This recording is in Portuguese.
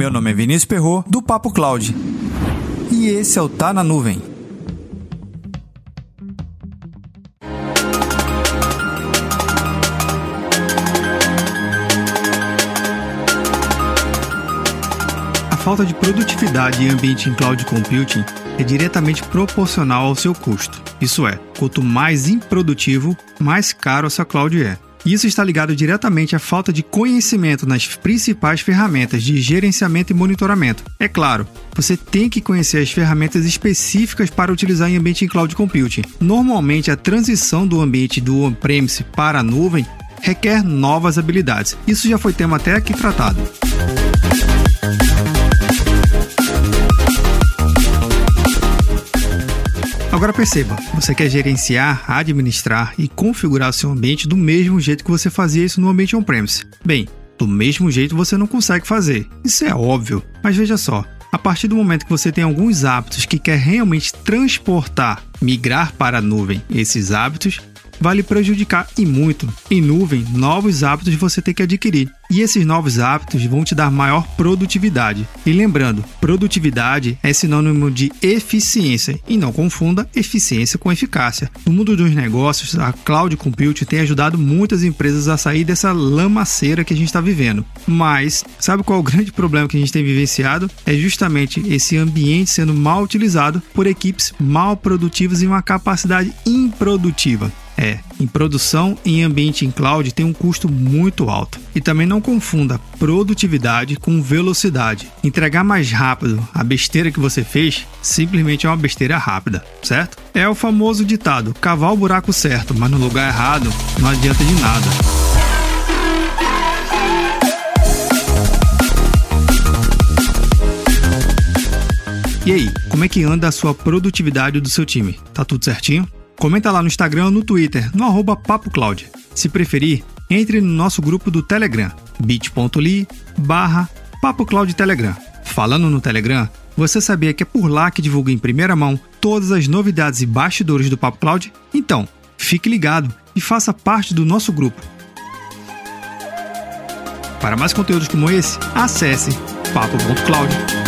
Meu nome é Vinícius Perro do Papo Cloud. E esse é o Tá na Nuvem. A falta de produtividade em ambiente em cloud computing é diretamente proporcional ao seu custo. Isso é, quanto mais improdutivo, mais caro a sua cloud é. Isso está ligado diretamente à falta de conhecimento nas principais ferramentas de gerenciamento e monitoramento. É claro, você tem que conhecer as ferramentas específicas para utilizar em ambiente em cloud computing. Normalmente, a transição do ambiente do on-premise para a nuvem requer novas habilidades. Isso já foi tema até aqui tratado. Agora perceba, você quer gerenciar, administrar e configurar seu ambiente do mesmo jeito que você fazia isso no ambiente on-premise. Bem, do mesmo jeito você não consegue fazer. Isso é óbvio. Mas veja só, a partir do momento que você tem alguns hábitos que quer realmente transportar, migrar para a nuvem esses hábitos, vai lhe prejudicar e muito. Em nuvem, novos hábitos você tem que adquirir. E esses novos hábitos vão te dar maior produtividade. E lembrando, produtividade é sinônimo de eficiência e não confunda eficiência com eficácia. No mundo dos negócios, a cloud computing tem ajudado muitas empresas a sair dessa lamaceira que a gente está vivendo. Mas sabe qual é o grande problema que a gente tem vivenciado? É justamente esse ambiente sendo mal utilizado por equipes mal produtivas e uma capacidade improdutiva. É, em produção em ambiente em cloud tem um custo muito alto. E também não confunda produtividade com velocidade. Entregar mais rápido a besteira que você fez simplesmente é uma besteira rápida, certo? É o famoso ditado: cavar o buraco certo, mas no lugar errado não adianta de nada. E aí, como é que anda a sua produtividade do seu time? Tá tudo certinho? Comenta lá no Instagram ou no Twitter, no arroba. Se preferir, entre no nosso grupo do Telegram, bit.ly barra. Falando no Telegram, você sabia que é por lá que divulga em primeira mão todas as novidades e bastidores do Papo Cloud? Então, fique ligado e faça parte do nosso grupo. Para mais conteúdos como esse, acesse papo.cloud.